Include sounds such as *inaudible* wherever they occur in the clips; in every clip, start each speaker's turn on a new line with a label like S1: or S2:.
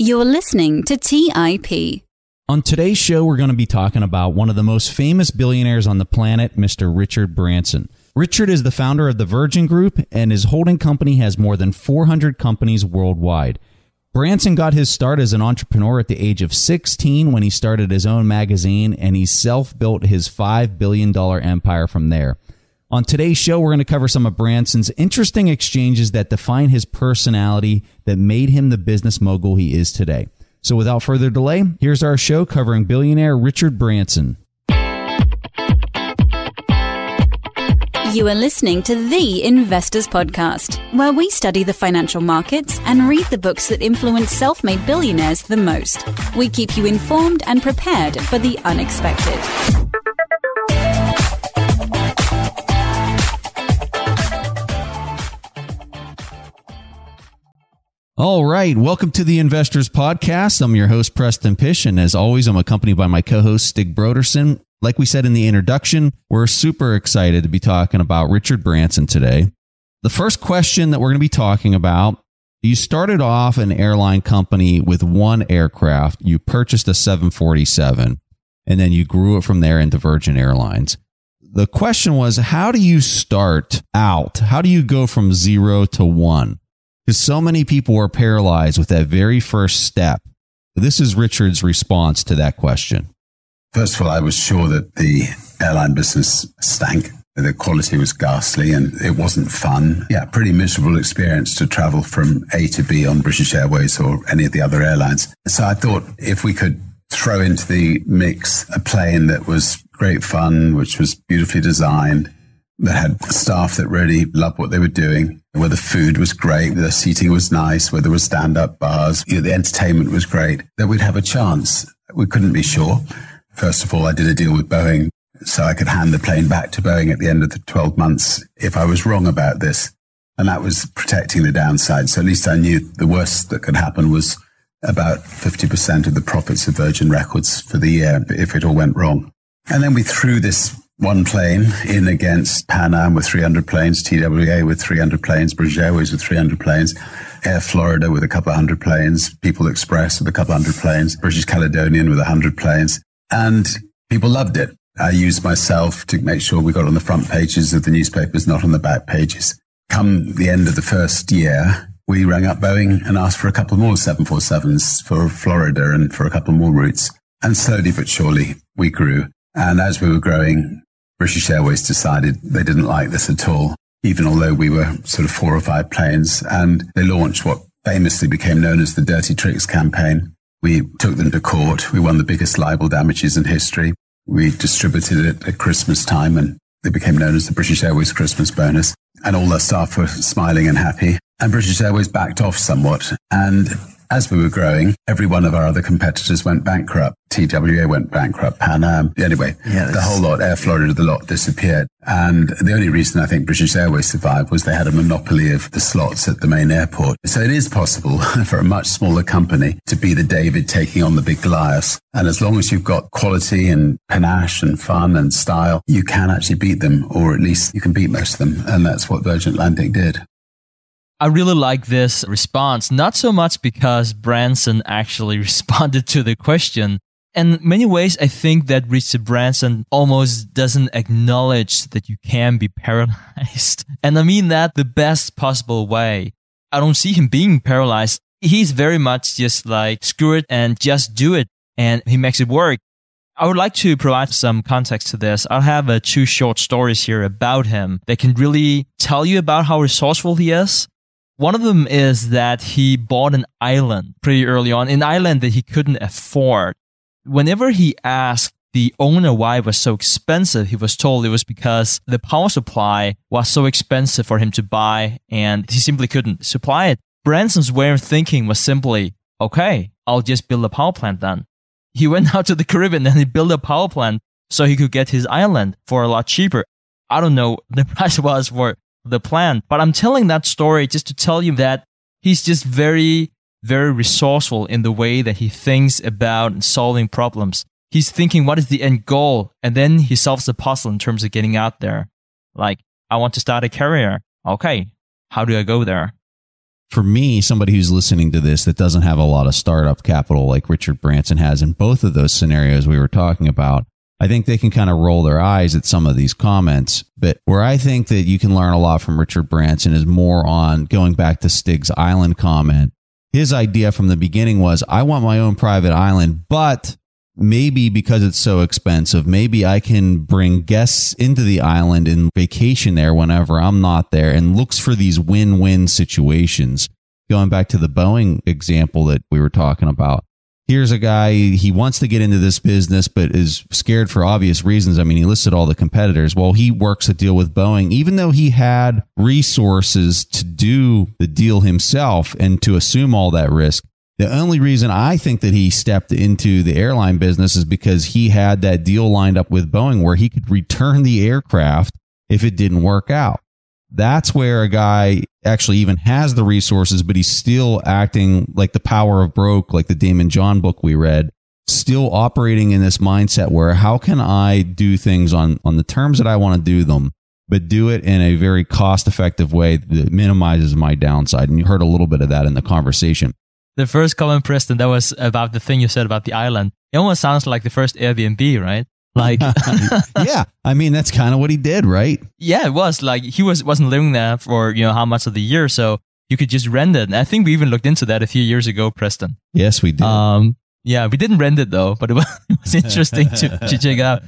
S1: You're listening to TIP.
S2: On today's show, we're going to be talking about one of the most famous billionaires on the planet, Mr. Richard Branson. Richard is the founder of the Virgin Group, and his holding company has more than 400 companies worldwide. Branson got his start as an entrepreneur at the age of 16 when he started his own magazine, and he self built his $5 billion empire from there. On today's show, we're going to cover some of Branson's interesting exchanges that define his personality that made him the business mogul he is today. So without further delay, here's our show covering billionaire Richard Branson.
S1: You are listening to The Investors Podcast, where we study the financial markets and read the books that influence self made billionaires the most. We keep you informed and prepared for the unexpected.
S2: All right. Welcome to the Investors Podcast. I'm your host, Preston Pysh. And as always, I'm accompanied by my co host, Stig Brodersen. Like we said in the introduction, we're super excited to be talking about Richard Branson today. The first question that we're going to be talking about you started off an airline company with one aircraft. You purchased a 747 and then you grew it from there into Virgin Airlines. The question was, how do you start out? How do you go from zero to one? Because so many people were paralyzed with that very first step. This is Richard's response to that question.
S3: First of all, I was sure that the airline business stank. The quality was ghastly and it wasn't fun. Yeah, pretty miserable experience to travel from A to B on British Airways or any of the other airlines. So I thought if we could throw into the mix a plane that was great fun, which was beautifully designed, that had staff that really loved what they were doing, where the food was great, the seating was nice, where there were stand up bars, you know, the entertainment was great, that we'd have a chance. We couldn't be sure. First of all, I did a deal with Boeing so I could hand the plane back to Boeing at the end of the 12 months if I was wrong about this. And that was protecting the downside. So at least I knew the worst that could happen was about 50% of the profits of Virgin Records for the year if it all went wrong. And then we threw this one plane in against Pan Am with 300 planes, TWA with 300 planes, British Airways with 300 planes, Air Florida with a couple of hundred planes, People Express with a couple of hundred planes, British Caledonian with a 100 planes. And people loved it. I used myself to make sure we got on the front pages of the newspapers, not on the back pages. Come the end of the first year, we rang up Boeing and asked for a couple more 747s for Florida and for a couple more routes. And slowly but surely we grew. And as we were growing, British Airways decided they didn't like this at all, even although we were sort of four or five planes. And they launched what famously became known as the Dirty Tricks campaign. We took them to court. We won the biggest libel damages in history. We distributed it at Christmas time and it became known as the British Airways Christmas bonus. And all their staff were smiling and happy. And British Airways backed off somewhat. And as we were growing, every one of our other competitors went bankrupt. TWA went bankrupt, Pan Am. Anyway, yeah, the whole lot, Air Florida, the lot disappeared. And the only reason I think British Airways survived was they had a monopoly of the slots at the main airport. So it is possible *laughs* for a much smaller company to be the David taking on the big Goliath. And as long as you've got quality and panache and fun and style, you can actually beat them, or at least you can beat most of them. And that's what Virgin Atlantic did.
S4: I really like this response, not so much because Branson actually *laughs* responded to the question. In many ways, I think that Richard Branson almost doesn't acknowledge that you can be paralyzed. *laughs* And I mean that the best possible way. I don't see him being paralyzed. He's very much just like, screw it and just do it. And he makes it work. I would like to provide some context to this. I'll have uh, two short stories here about him that can really tell you about how resourceful he is one of them is that he bought an island pretty early on, an island that he couldn't afford. Whenever he asked the owner why it was so expensive, he was told it was because the power supply was so expensive for him to buy and he simply couldn't supply it. Branson's way of thinking was simply, okay, I'll just build a power plant then. He went *laughs* out to the Caribbean and he built a power plant so he could get his island for a lot cheaper. I don't know *laughs* the price was for the plan. But I'm telling that story just to tell you that he's just very, very resourceful in the way that he thinks about solving problems. He's thinking, what is the end goal? And then he solves the puzzle in terms of getting out there. Like, I want to start a career. Okay. How do I go there?
S2: for me, somebody who's listening to this that doesn't have a lot of startup capital like Richard Branson has in both of those scenarios we were talking about, I think they can kind of roll their eyes at some of these comments. But where I think that you can learn a lot from Richard Branson is more on going back to Stig's island comment. His idea from the beginning was I want my own private island, but maybe because it's so expensive, maybe I can bring guests into the island and vacation there whenever I'm not there and looks for these win win situations. Going back to the Boeing example that we were talking about here's a guy he wants to get into this business but is scared for obvious reasons. I mean he listed all the competitors. Well he works a deal with boeing even though he had resources to do the deal himself and to assume all that risk. The only reason i think that he stepped into the airline business is because he had that deal lined up with boeing where he could return the aircraft if it didn't work out that's where a guy actually even has the resources, but he's still acting like the power of broke, like the Daymond John book we read, still operating in this mindset where how can I do things on, on the terms that I want to do them, but do it in a very cost effective way that minimizes my downside. And you heard a little bit of that in the conversation.
S4: The first comment, Preston, that was about the thing you said about the island. It almost sounds like the first Airbnb, right? Like, *laughs* *laughs*
S2: yeah, I mean that's kind of what he did, right?
S4: Yeah, it was like he was wasn't living there for you know how much of the year, so you could just rent it. And I think we even looked into that a few years ago, Preston.
S2: Yes, we did.
S4: Um, yeah, we didn't rent it though, but it *laughs* was, it was interesting to, to check out.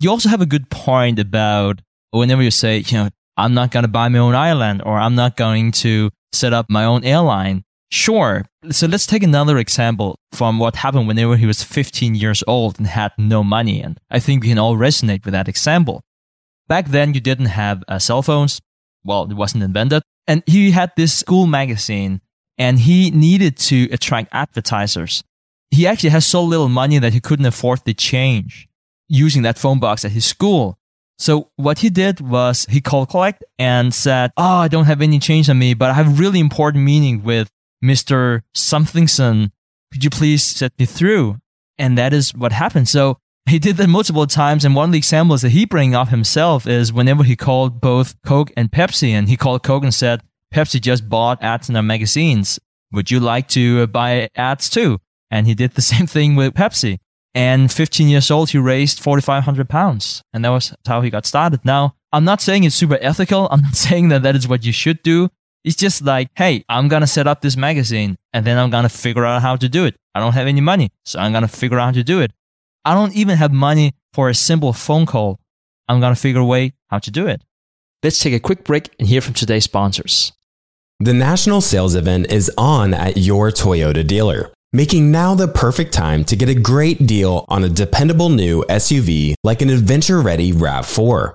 S4: You also have a good point about whenever you say, you know, I'm not going to buy my own island or I'm not going to set up my own airline. Sure. So let's take another example from what happened whenever he was 15 years old and had no money. And I think we can all resonate with that example. Back then, you didn't have uh, cell phones. Well, it wasn't invented. And he had this school magazine and he needed to attract advertisers. He actually has so little money that he couldn't afford the change using that phone box at his school. So what he did was he called collect and said, Oh, I don't have any change on me, but I have really important meeting with Mr. Somethingson, could you please set me through? And that is what happened. So he did that multiple times. And one of the examples that he bring up himself is whenever he called both Coke and Pepsi, and he called Coke and said, Pepsi just bought ads in our magazines. Would you like to uh, buy ads too? And he did the *laughs* same thing with Pepsi. And 15 years old, he raised 4,500 pounds. And that was how he got started. Now, I'm not saying it's super ethical. I'm not *laughs* saying that that is what you should do. It's just like, hey, I'm going to set up this magazine and then I'm going to figure out how to do it. I don't have any money, so I'm going to figure out how to do it. I don't even have money for a simple phone call. I'm going to figure a way how to do it. Let's take a quick break and hear from today's sponsors.
S5: The national sales event is on at your Toyota dealer, making now the perfect time to get a great deal on a dependable new SUV like an adventure ready RAV4.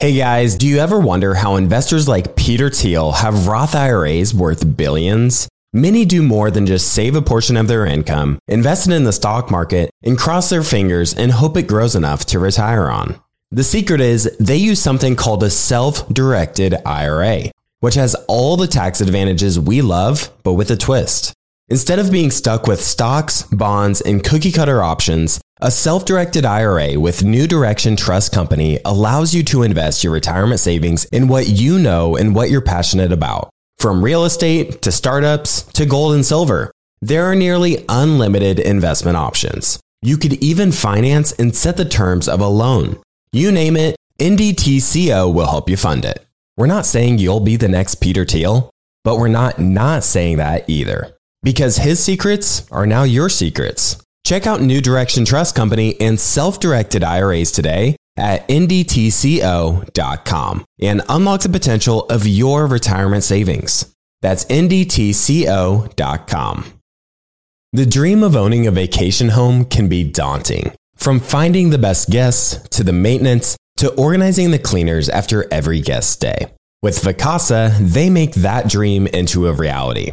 S5: Hey guys, do you ever wonder how investors like Peter Thiel have Roth IRAs worth billions? Many do more than just save a portion of their income, invest it in the stock market, and cross their fingers and hope it grows enough to retire on. The secret is they use something called a self-directed IRA, which has all the tax advantages we love, but with a twist. Instead of being stuck with stocks, bonds, and cookie cutter options, a self directed IRA with New Direction Trust Company allows you to invest your retirement savings in what you know and what you're passionate about. From real estate to startups to gold and silver, there are nearly unlimited investment options. You could even finance and set the terms of a loan. You name it, NDTCO will help you fund it. We're not saying you'll be the next Peter Thiel, but we're not not saying that either. Because his secrets are now your secrets. Check out New Direction Trust Company and self directed IRAs today at ndtco.com and unlock the potential of your retirement savings. That's ndtco.com. The dream of owning a vacation home can be daunting. From finding the best guests to the maintenance to organizing the cleaners after every guest stay. With Vacasa, they make that dream into a reality.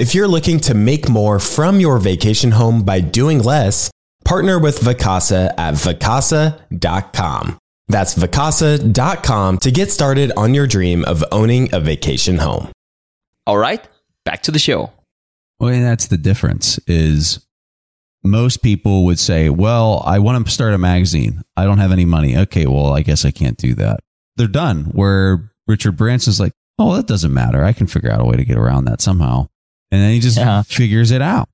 S5: If you're looking to make more from your vacation home by doing less, partner with Vacasa at vacasa.com. That's vacasa.com to get started on your dream of owning a vacation home.
S6: All right, back to the show.
S2: Well, and that's the difference is most people would say, well, I want to start a magazine. I don't have any money. Okay, well, I guess I can't do that. They're done. Where Richard Branson's like, oh, that doesn't matter. I can figure out a way to get around that somehow. And then he just
S4: Yeah.
S2: figures it out.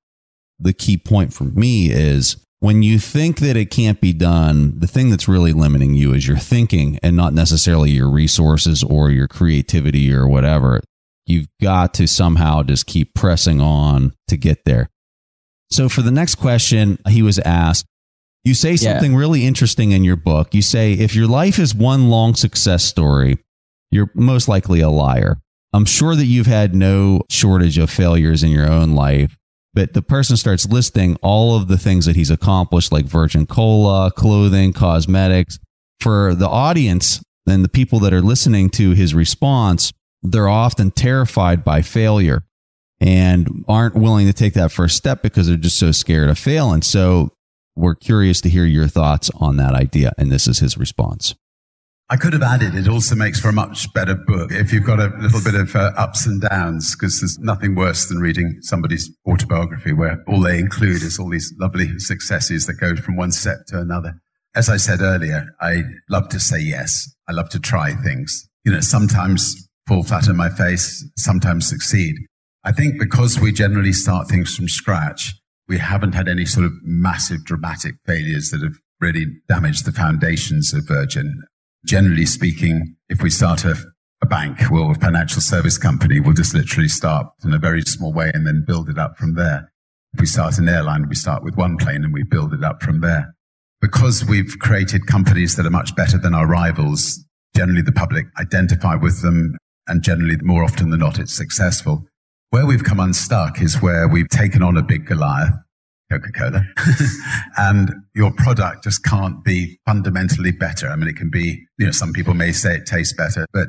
S2: The key point for me is when you think that it can't be done, the thing that's really limiting you is your thinking and not necessarily your resources or your creativity or whatever. You've got to somehow just keep pressing on to get there. So for the next question, he was asked, you say
S4: Yeah.
S2: something really interesting in your book. You say, if your life is one long success story, you're most likely a liar. I'm sure that you've had no shortage of failures in your own life, but the person starts listing all of the things that he's accomplished, like Virgin Cola, clothing, cosmetics. For the audience and the people that are listening to his response, they're often terrified by failure and aren't willing to take that first step because they're just so scared of failing. So we're curious to hear your thoughts on that idea. And this is his response.
S3: I could have added, it also makes for a much better book if you've got a little bit of uh, ups and downs, because there's nothing worse than reading somebody's autobiography where all they include is all these lovely successes that go from one step to another. As I said earlier, I love to say yes. I love to try things. You know, sometimes fall flat on my face, sometimes succeed. I think because we generally start things from scratch, we haven't had any sort of massive dramatic failures that have really damaged the foundations of Virgin generally speaking, if we start a, a bank or a financial service company, we'll just literally start in a very small way and then build it up from there. If we start an airline, we start with one plane and we build it up from there. Because we've created companies that are much better than our rivals, generally the public identify with them and generally more often than not it's successful. Where we've come unstuck is where we've taken on a big Goliath, Coca-Cola, *laughs* and your product just can't be fundamentally better. I mean, it can be, you know, some people may say it tastes better, but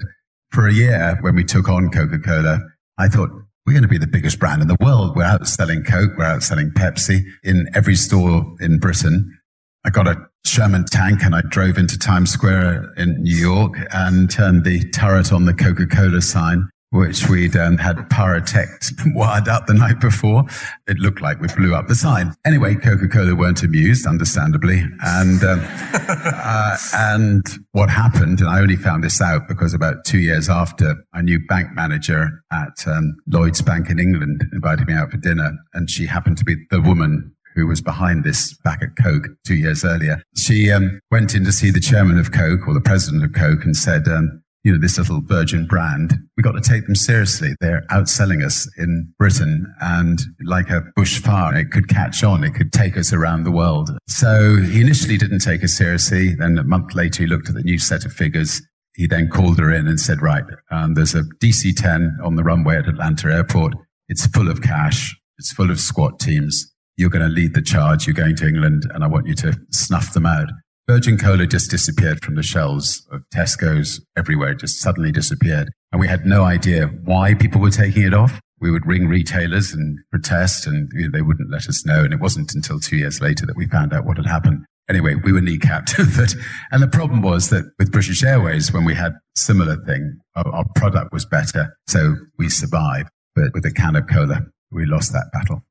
S3: for a year when we took on Coca-Cola, I thought we're going to be the biggest brand in the world. We're outselling Coke. We're outselling Pepsi in every store in Britain. I got a Sherman tank and I drove into Times Square in New York and turned the turret on the Coca-Cola sign which we'd um, had pyrotech *laughs* wired up the night before. It looked like we blew up the sign. Anyway, Coca-Cola weren't amused, understandably. And, um, *laughs* uh, and what happened, and I only found this out because about two years after, a new bank manager at um, Lloyd's Bank in England invited me out for dinner, and she happened to be the woman who was behind this back at Coke two years earlier. She um, went in to see the chairman of Coke or the president of Coke and said, um, you know, this little virgin brand, we got to take them seriously. They're outselling us in Britain and like a bushfire, it could catch on. It could take us around the world. So he initially didn't take us seriously. Then a month later, he looked at the new set of figures. He then called her in and said, right, um, there's a DC 10 on the runway at Atlanta airport. It's full of cash. It's full of squat teams. You're going to lead the charge. You're going to England and I want you to snuff them out. Virgin Cola just disappeared from the shelves of Tesco's everywhere. It just suddenly disappeared. And we had no idea why people were taking it off. We would ring retailers and protest and you know, they wouldn't let us know. And it wasn't until two years later that we found out what had happened. Anyway, we were kneecapped. *laughs* but, and the problem was that with British Airways, when we had similar thing, our, our product was better. So we survived. But with a can of cola, we lost that battle.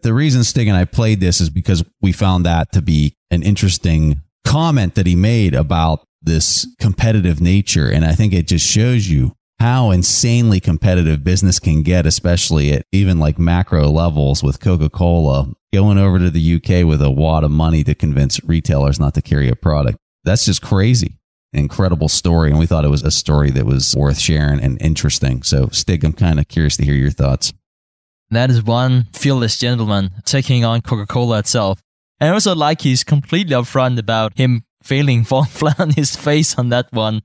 S2: The reason Stig and I played this is because we found that to be an interesting comment that he made about this competitive nature. And I think it just shows you how insanely competitive business can get, especially at even like macro levels with Coca Cola going over to the UK with a wad of money to convince retailers not to carry a product. That's just crazy. Incredible story. And we thought it was a story that was worth sharing and interesting. So, Stig, I'm kind of curious to hear your thoughts.
S4: That is one fearless gentleman taking on Coca Cola itself. And I also like he's completely upfront about him failing, *laughs* falling flat on his face on that one.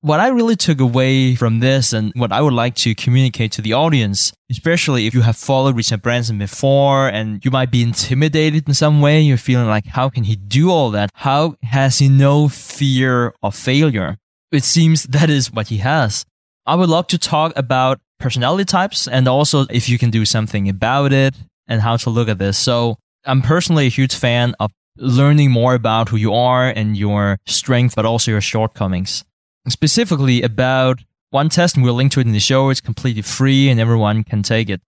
S4: What I really took away from this and what I would like to communicate to the audience, especially if you have followed Richard Branson before and you might be intimidated in some way, you're feeling like, how can he do all that? How has he no fear of failure? It seems that is what he has. I would love to talk about personality types and also if you can do something about it and how to look at this. So I'm personally a huge fan of learning more about who you are and your strength, but also your shortcomings specifically about one test, and we'll link to it in the show. It's completely free and everyone can take it.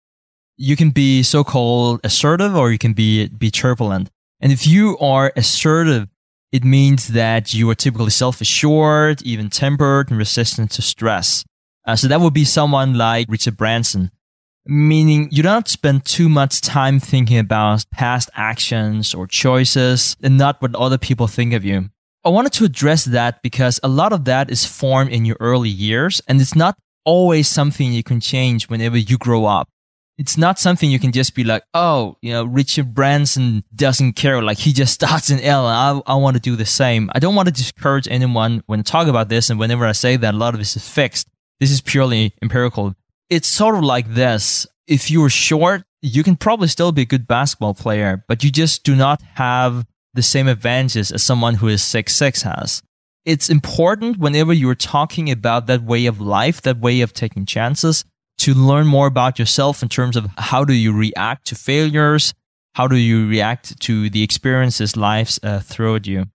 S4: You can be so-called assertive or you can be, be turbulent. And if you are assertive, it means that you are typically self-assured, even tempered and resistant to stress. Uh, so that would be someone like Richard Branson, meaning you don't spend too much time thinking about past actions or choices and not what other people think of you. I wanted to address that because a lot of that is formed in your early years and it's not always something you can change whenever you grow up. It's not something you can just be like, oh, you know, Richard Branson doesn't care. Like he just *laughs* starts in L and I, I want to do the same. I don't want to discourage anyone when I talk about this. And whenever I say that, a lot of this is fixed. This is purely empirical. It's sort of like this. If you're short, you can probably still be a good basketball player, but you just do not have the same advantages as someone who is six six has. It's important whenever you're talking about that way of life, that way of taking chances, to learn more about yourself in terms of how do you react to failures, how do you react to the experiences life uh, throw at you.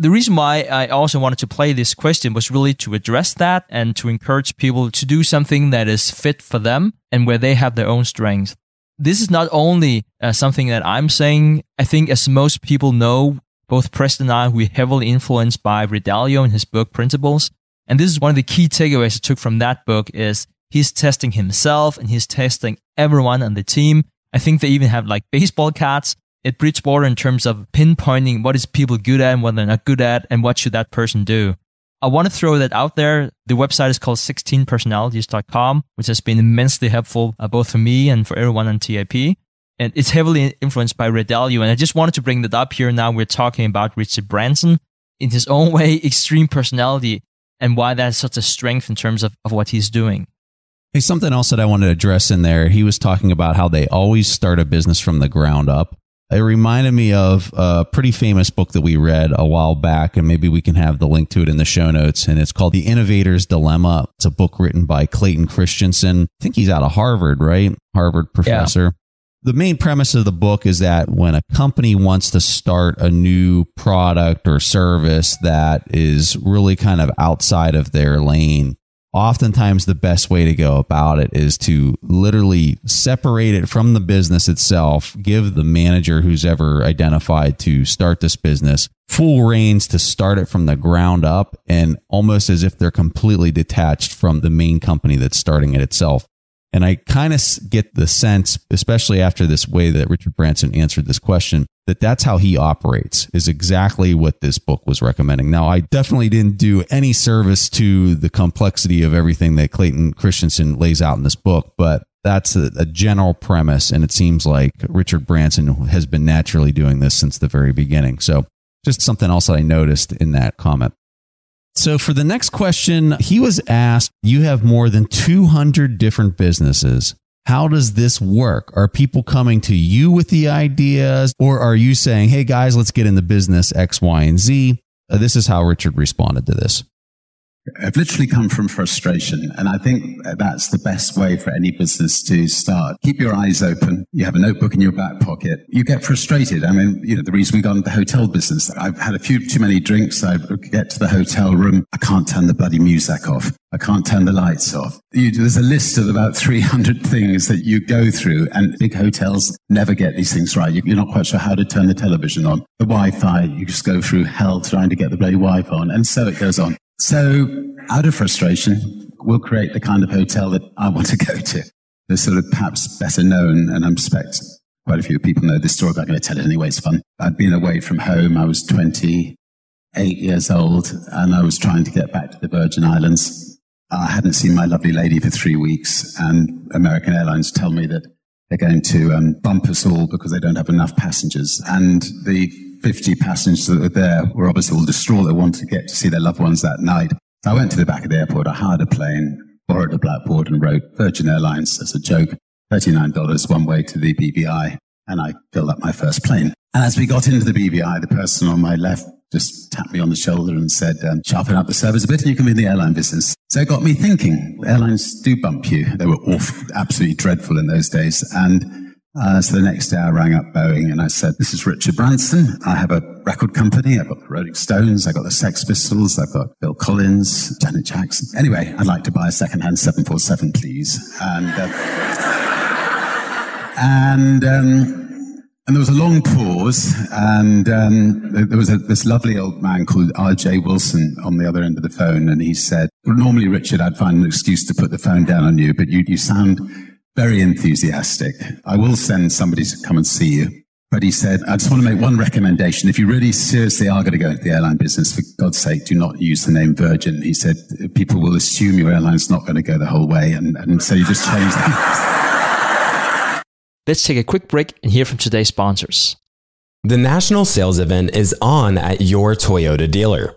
S4: The reason why I also wanted to play this question was really to address that and to encourage people to do something that is fit for them and where they have their own strengths this is not only uh, something that I'm saying. I think, as most people know, both Preston and I, we're heavily influenced by Ray Dalio in his book Principles. And this is one of the key takeaways I took from that book is he's testing himself and he's testing everyone on the team. I think they even have like baseball cards at Bridgewater in terms of pinpointing what is people good at and what they're not good at and what should that person do. I want to throw that out there. The website is called 16personalities.com, which has been immensely helpful uh, both for me and for everyone on TIP. And it's heavily influenced by Ray Dalio. And I just wanted to bring that up here. Now we're talking about Richard Branson in his own way, *laughs* extreme personality and why that's such a strength in terms of, of what he's doing.
S2: Hey, something else that I wanted to address in there. He was talking about how they always start a business from the ground up. It reminded me of a pretty famous book that we read a while back, and maybe we can have the link to it in the show notes. And it's called The Innovator's Dilemma. It's a book written by Clayton Christensen. I think he's out of Harvard, right? Harvard professor. Yeah. The main premise of the book is that when a company wants to start a new product or service that is really kind of outside of their lane, oftentimes the best way to go about it is to literally separate it from the business itself, give the manager who's ever identified to start this business full reins to start it from the ground up and almost as if they're completely detached from the main company that's starting it itself. And I kind of get the sense, especially after this way that Richard Branson answered this question, that that's how he operates is exactly what this book was recommending. Now, I definitely didn't do any service to the complexity of everything that Clayton Christensen lays out in this book, but that's a, a general premise. And it seems like Richard Branson has been naturally doing this since the very beginning. So just something else that I noticed in that comment. So for the next question, he was asked, you have more than 200 different businesses. How does this work? Are people coming to you with the ideas or are you saying, hey guys, let's get in the business X, Y, and Z? Uh, this is how Richard responded to this.
S3: Have literally come from frustration. And I think that's the best way for any business to start. Keep your eyes open. You have a notebook in your back pocket. You get frustrated. I mean, you know, the reason we got into the hotel business, I've had a few too many drinks. I get to the hotel room. I can't turn the bloody music off. I can't turn the lights off. You, there's a list of about 300 things that you go through and big hotels never get these things right. You're not quite sure how to turn the television on. The Wi-Fi, you just go through hell trying to get the bloody Wi-Fi on. And so it goes on. So out of frustration, we'll create the kind of hotel that I want to go to. The sort of perhaps better known, and I suspect quite a few people know this story, but I'm going to tell it anyway. It's fun. I'd been away from home. I was 28 years old, and I was trying to get back to the Virgin Islands. I hadn't seen my lovely lady for three weeks, and American Airlines tell me that they're going to um, bump us all because they don't have enough passengers. And the 50 passengers that were there were obviously all distraught. They wanted to get to see their loved ones that night. I went to the back of the airport. I hired a plane, borrowed a blackboard and wrote Virgin Airlines as a joke, $39 one way to the BVI. And I filled up my first plane. And as we got into the BVI, the person on my left just tapped me on the shoulder and said, um, sharpen up the service a bit and you can be in the airline business. So it got me thinking, airlines do bump you. They were awful, absolutely dreadful in those days. And uh, so the next day I rang up Boeing and I said, this is Richard Branson. I have a record company. I've got the Rolling Stones. I've got the Sex Pistols. I've got Phil Collins, Janet Jackson. Anyway, I'd like to buy a second-hand 747, please. And, uh, and, um, and there was a long pause, and um, there was a, this lovely old man called R.J. Wilson on the other end of the phone, and he said, well, "Normally, Richard, I'd find an excuse to put the phone down on you, but you, you sound very enthusiastic. I will send somebody to come and see you. But he said, I just want to make one recommendation. If you really seriously are going to go into the airline business, for God's sake, do not use the name Virgin. He said, people will assume your airline's not going to go the whole way. And, and so you just change that. *laughs*
S6: Let's take a quick break and hear from today's sponsors.
S5: The national sales event is on at your Toyota dealer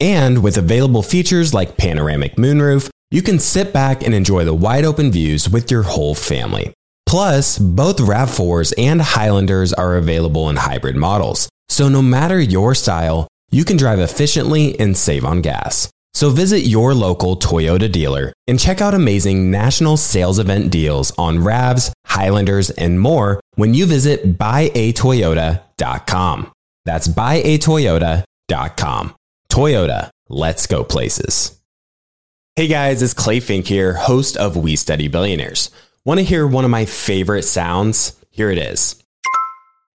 S5: and with available features like panoramic moonroof, you can sit back and enjoy the wide open views with your whole family. Plus, both RAV4s and Highlanders are available in hybrid models. So no matter your style, you can drive efficiently and save on gas. So visit your local Toyota dealer and check out amazing national sales event deals on RAVs, Highlanders, and more when you visit buyatoyota.com. That's buyatoyota.com. Toyota, let's go places. Hey guys, it's Clay Fink here, host of We Study Billionaires. Want to hear one of my favorite sounds? Here it is.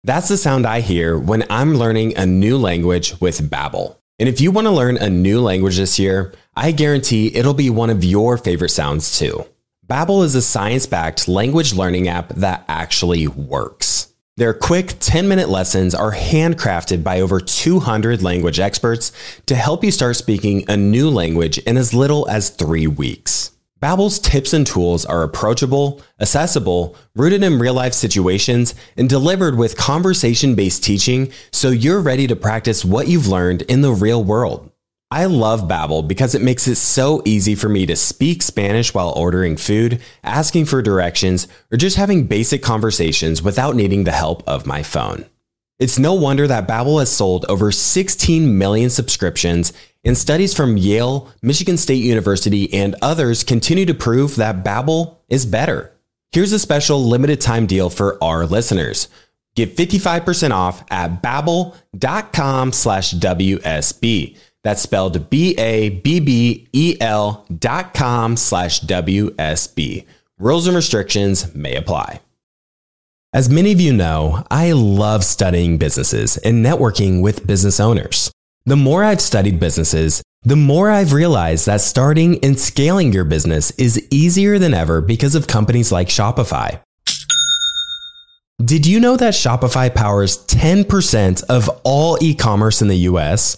S5: That's the sound I hear when I'm learning a new language with Babbel. And if you want to learn a new language this year, I guarantee it'll be one of your favorite sounds too. Babbel is a science-backed language learning app that actually works. Their quick 10 minute lessons are handcrafted by over 200 language experts to help you start speaking a new language in as little as three weeks. Babbel's tips and tools are approachable, accessible, rooted in real life situations, and delivered with conversation based teaching so you're ready to practice what you've learned in the real world. I love Babbel because it makes it so easy for me to speak Spanish while ordering food, asking for directions, or just having basic conversations without needing the help of my phone. It's no wonder that Babbel has sold over 16 million subscriptions, and studies from Yale, Michigan State University, and others continue to prove that Babbel is better. Here's a special limited time deal for our listeners. Get 55% off at babbel.com slash WSB. That's spelled B-A-B-B-E-L dot com slash W-S-B. Rules and restrictions may apply. As many of you know, I love studying businesses and networking with business owners. The more I've studied businesses, the more I've realized that starting and scaling your business is easier than ever because of companies like Shopify. Did you know that Shopify powers 10% of all e-commerce in the US?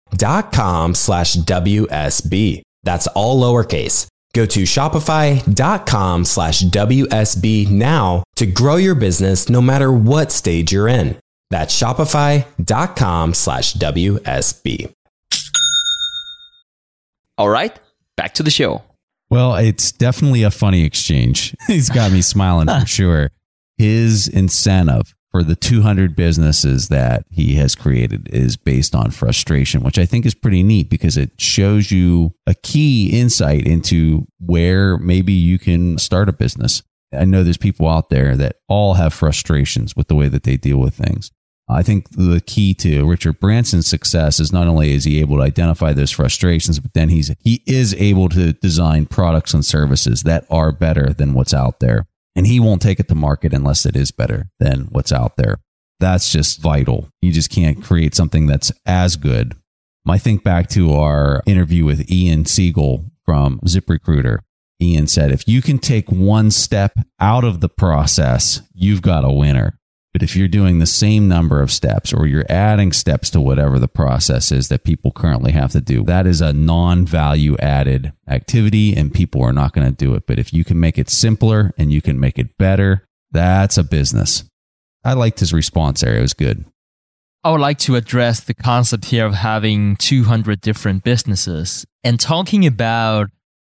S5: shopify.com slash WSB. That's all lowercase. Go to shopify.com slash WSB now to grow your business no matter what stage you're in. That's shopify.com slash WSB.
S6: All right, back to the show.
S2: Well, it's definitely a funny exchange. *laughs* He's got me smiling for *laughs* sure. His incentive for the 200 businesses that he has created is based on frustration, which I think is pretty neat because it shows you a key insight into where maybe you can start a business. I know there's people out there that all have frustrations with the way that they deal with things. I think the key to Richard Branson's success is not only is he able to identify those frustrations, but then he's he is able to design products and services that are better than what's out there. And he won't take it to market unless it is better than what's out there. That's just vital. You just can't create something that's as good. I think back to our interview with Ian Siegel from ZipRecruiter. Ian said, if you can take one step out of the process, you've got a winner. But if you're doing the same number of steps or you're adding steps to whatever the process is that people currently have to do, that is a non value added activity and people are not going to do it. But if you can make it simpler and you can make it better, that's a business. I liked his response there. It was good.
S4: I would like to address the concept here of having 200 different businesses and talking about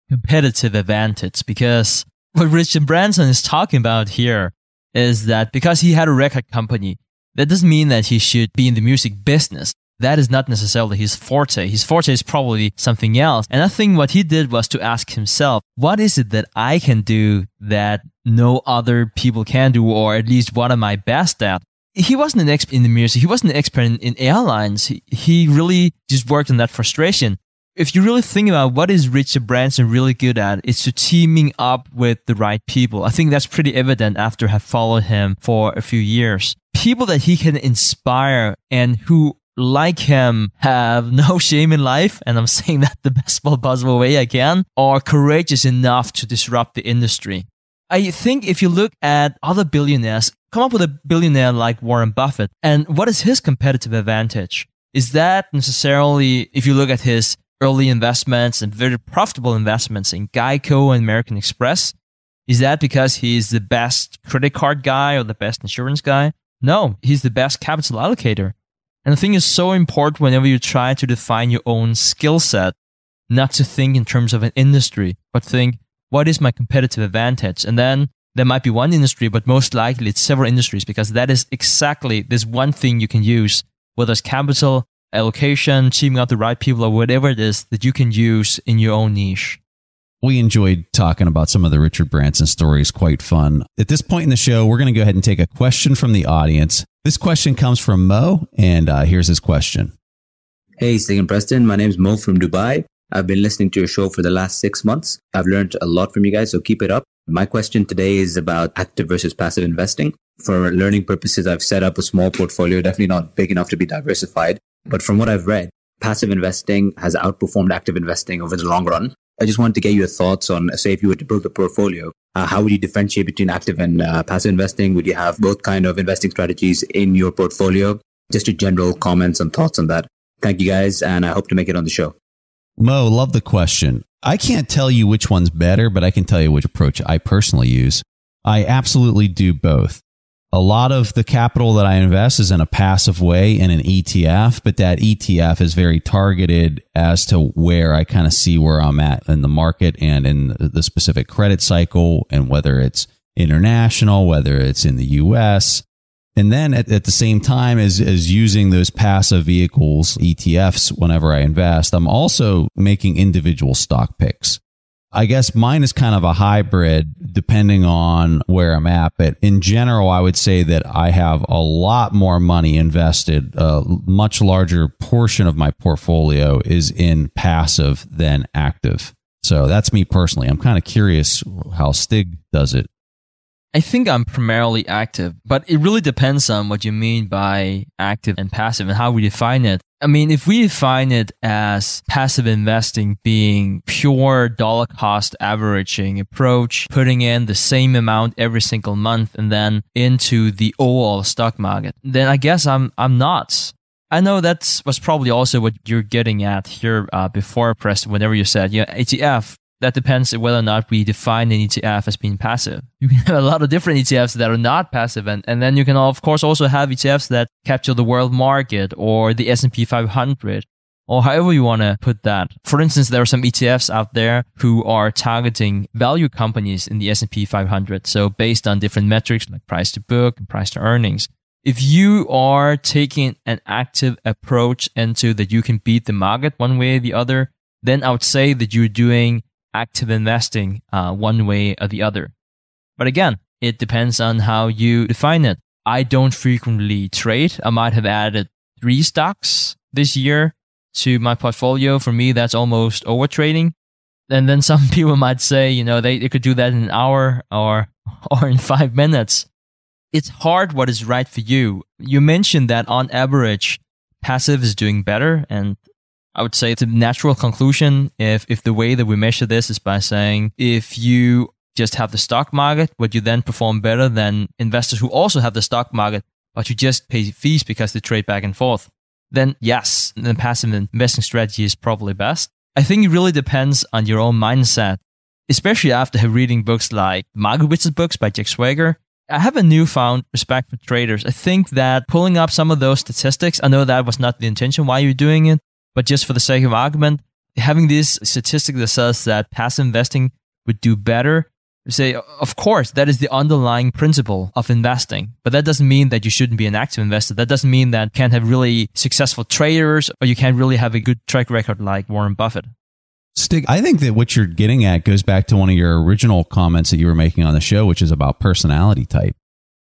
S4: competitive advantage because what Richard Branson is talking about here is that because he had a record company, that doesn't mean that he should be in the music business. That is not necessarily his forte. His forte is probably something else. And I think what he did was to ask himself, what is it that I can do that no other people can do, or at least what am I best at? He wasn't an expert in the music. He wasn't an expert in, in airlines. He, he really just worked on that frustration if you really think about what is Richard Branson really good at, it's to teaming up with the right people. I think that's pretty evident after have followed him for a few years. People that he can inspire and who like him have *laughs* no shame in life, and I'm saying that the best possible way I can, are courageous enough to disrupt the industry. I think if you look at other billionaires, come up with a billionaire like Warren Buffett, and what is his competitive advantage? Is that necessarily, if you look at his early investments and very profitable investments in Geico and American Express? Is that because he's the best credit card guy or the best insurance guy? No, he's the best capital allocator. And the thing is so important whenever you try to define your own skill set, not to think in terms of an industry, but think, what is my competitive advantage? And then there might be one industry, but most likely it's several industries because that is exactly this one thing you can use, whether it's capital, allocation, teaming up the right people, or whatever it is that you can use in your own niche.
S2: We enjoyed talking about some of the Richard Branson stories, quite fun. At this point in the show, we're going to go ahead and take a question from the audience. This question comes from Mo, and uh, here's his question.
S7: Hey, Stig and Preston. My name is Mo from Dubai. I've been listening to your show for the last six months. I've learned a lot from you guys, so keep it up. My question today is about active versus passive investing. For learning purposes, I've set up a small portfolio, definitely not big enough to be diversified. But from what I've read, passive investing has outperformed active investing over the long run. I just wanted to get your thoughts on, say, if you were to build a portfolio, uh, how would you differentiate between active and uh, passive investing? Would you have both kind of investing strategies in your portfolio? Just your general comments and thoughts on that. Thank you guys, and I hope to make it on the show.
S2: Mo, love the question. I can't tell you which one's better, but I can tell you which approach I personally use. I absolutely do both. A lot of the capital that I invest is in a passive way in an ETF, but that ETF is very targeted as to where I kind of see where I'm at in the market and in the specific credit cycle and whether it's international, whether it's in the US. And then at, at the same time as, as using those passive vehicles, ETFs, whenever I invest, I'm also making individual stock picks. I guess mine is kind of a hybrid depending on where I'm at. But in general, I would say that I have a lot more money invested. A much larger portion of my portfolio is in passive than active. So that's me personally. I'm kind of curious how Stig does it.
S4: I think I'm primarily active, but it really depends on what you mean by active and passive and how we define it. I mean, if we define it as passive investing being pure dollar cost averaging approach, putting in the same amount every single month and then into the overall stock market, then I guess I'm, I'm not. I know that's was probably also what you're getting at here uh, before, Preston, whenever you said, yeah, ETF that depends whether or not we define an ETF as being passive. You can *laughs* have a lot of different ETFs that are not passive, and, and then you can of course also have ETFs that capture the world market or the S&P 500 or however you want to put that. For instance, there are some ETFs out there who are targeting value companies in the S&P 500. So based on different metrics like price to book and price to earnings. If you are taking an active approach into that you can beat the market one way or the other, then I would say that you're doing active investing uh, one way or the other. But again, it depends on how you define it. I don't frequently trade. I might have added three stocks this year to my portfolio. For me, that's almost over trading. And then some *laughs* people might say, you know, they, they could do that in an hour or, *laughs* or in five minutes. It's hard what is right for you. You mentioned that on average, passive is doing better. And I would say it's a natural conclusion if, if the way that we measure this is by saying if you just have the stock market, would you then perform better than investors who also have the stock market, but you just pay fees because they trade back and forth? Then yes, the passive investing strategy is probably best. I think it really depends on your own mindset, especially after reading books like Market Wizard books by Jack Schwager. I have a newfound respect for traders. I think that pulling up some of those statistics, I know that was not the intention why you're doing it, but just for the sake of argument, having this statistic that says that passive investing would do better, say, of course, that is the underlying principle of investing. But that doesn't mean that you shouldn't be an active investor. That doesn't mean that you can't have really successful traders or you can't really have a good track record like Warren Buffett.
S2: Stig, I think that what you're getting at goes back to one of your original comments that you were making on the show, which is about personality type.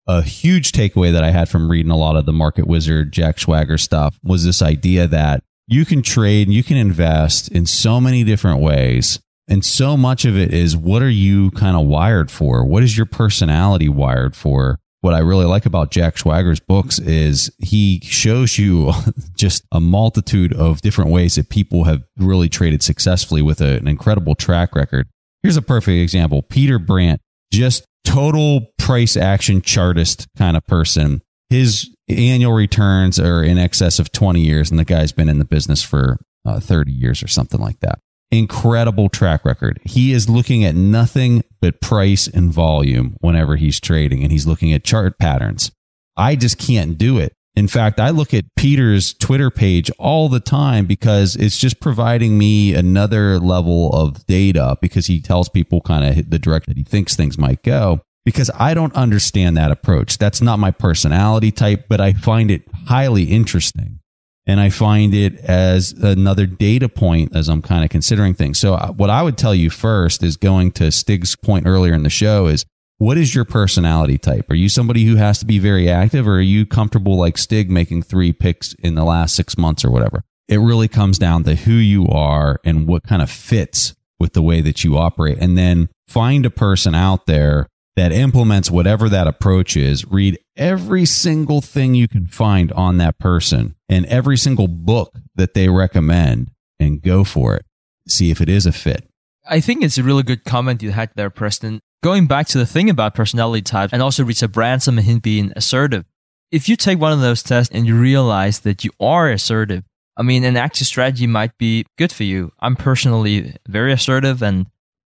S2: A huge takeaway that I had from reading a lot of the Market Wizard, Jack Schwager stuff was this idea that you can trade and you can invest in so many different ways. And so much of it is what are you kind of wired for? What is your personality wired for? What I really like about Jack Schwager's books is he shows you *laughs* just a multitude of different ways that people have really traded successfully with a, an incredible track record. Here's a perfect example. Peter Brandt, just total price action chartist kind of person. His annual returns are in excess of 20 years, and the guy's been in the business for uh, 30 years or something like that. Incredible track record. He is looking at nothing but price and volume whenever he's trading, and he's looking at chart patterns. I just can't do it. In fact, I look at Peter's Twitter page all the time because it's just providing me another level of data because he tells people kind of the direction that he thinks things might go because I don't understand that approach. That's not my personality type, but I find it highly interesting. And I find it as another data point as I'm kind of considering things. So, uh, what I would tell you first is going to Stig's point earlier in the show is what is your personality type? Are you somebody who has to be very active, or are you comfortable like Stig making three picks in the last six months or whatever? It really comes down to who you are and what kind of fits with the way that you operate. And then find a person out there that implements whatever that approach is, read every single thing you can find on that person and every single book that they recommend and go for it. See if it is a fit.
S4: I think it's a really good comment you had there, Preston. Going back to the thing about personality type and also Richard Branson and him being assertive. If you take one of those tests and you realize that you are assertive, I mean, an active strategy might be good for you. I'm personally very assertive and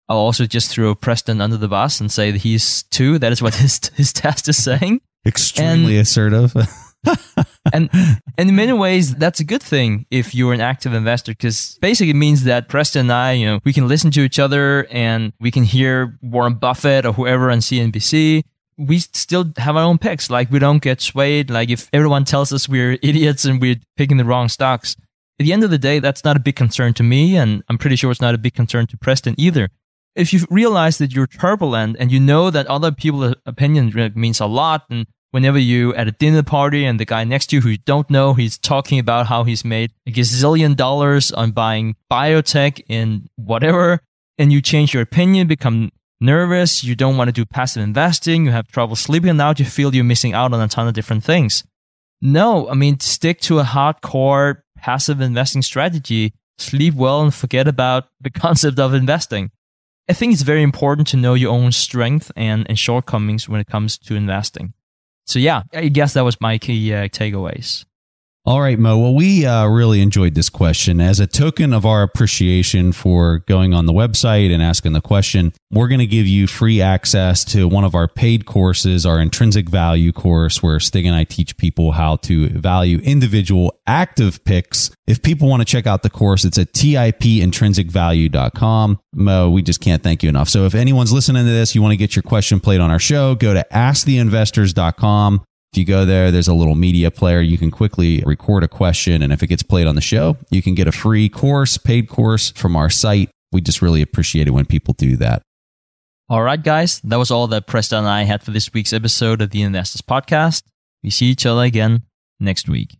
S4: I'll also just throw Preston under the bus and say that he's two. That is what *laughs* his his test is saying.
S2: Extremely
S4: And-
S2: assertive. *laughs*
S4: and and in many ways that's a good thing if you're an active investor because basically it means that Preston and I, you know, we can listen to each other and we can hear Warren Buffett or whoever on CNBC. We still have our own picks. Like we don't get swayed. Like if everyone tells us we're *laughs* idiots and we're picking the wrong stocks, at the end of the day, that's not a big concern to me, and I'm pretty sure it's not a big concern to Preston either. If you realize that you're turbulent and you know that other people's opinion means a lot, and whenever you at a dinner party and the guy next to you who you don't know, he's talking about how he's made a gazillion dollars on buying biotech in whatever, and you change your opinion, become nervous, you don't want to do passive investing, you have trouble sleeping, and now you feel you're missing out on a ton of different things. No, I mean, stick to a hardcore passive investing strategy, sleep well, and forget about the *laughs* concept of investing. I think it's very important to know your own strength and, and shortcomings when it comes to investing. So yeah, I guess that was my key uh, takeaways.
S2: All right, Mo. Well, we uh, really enjoyed this question. As a token of our appreciation for going on the website and asking the question, we're going to give you free access to one of our paid courses, our intrinsic value course, where Stig and I teach people how to value individual active picks. If people want to check out the course, it's at tipintrinsicvalue.com. Mo, we just can't thank you enough. So if anyone's listening to this, you want to get your question played on our show, go to asktheinvestors.com. If you go there, there's a little media player. You can quickly record a question. And if it gets played on the show, you can get a free course, paid course from our site. We just really appreciate it when people do that.
S4: All right, guys, that was all that Preston and I had for this week's episode of the Investors Podcast. We see each other again next week.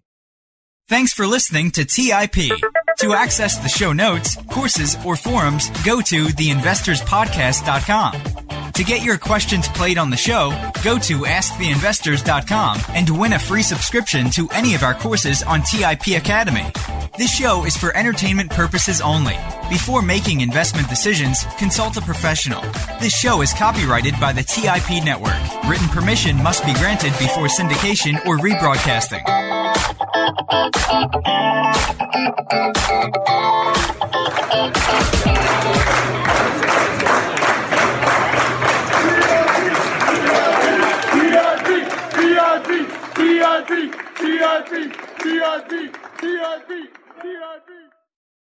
S8: Thanks for listening to TIP. To access the show notes, courses, or forums, go to theinvestorspodcast.com. To get your questions played on the show, go to asktheinvestors.com and win a free subscription to any of our courses on TIP Academy. This show is for entertainment purposes only. Before making investment decisions, consult a professional. This show is copyrighted by the TIP network. Written permission must be granted before syndication or rebroadcasting.
S9: TRT, TRT, TRT, TRT, TRT.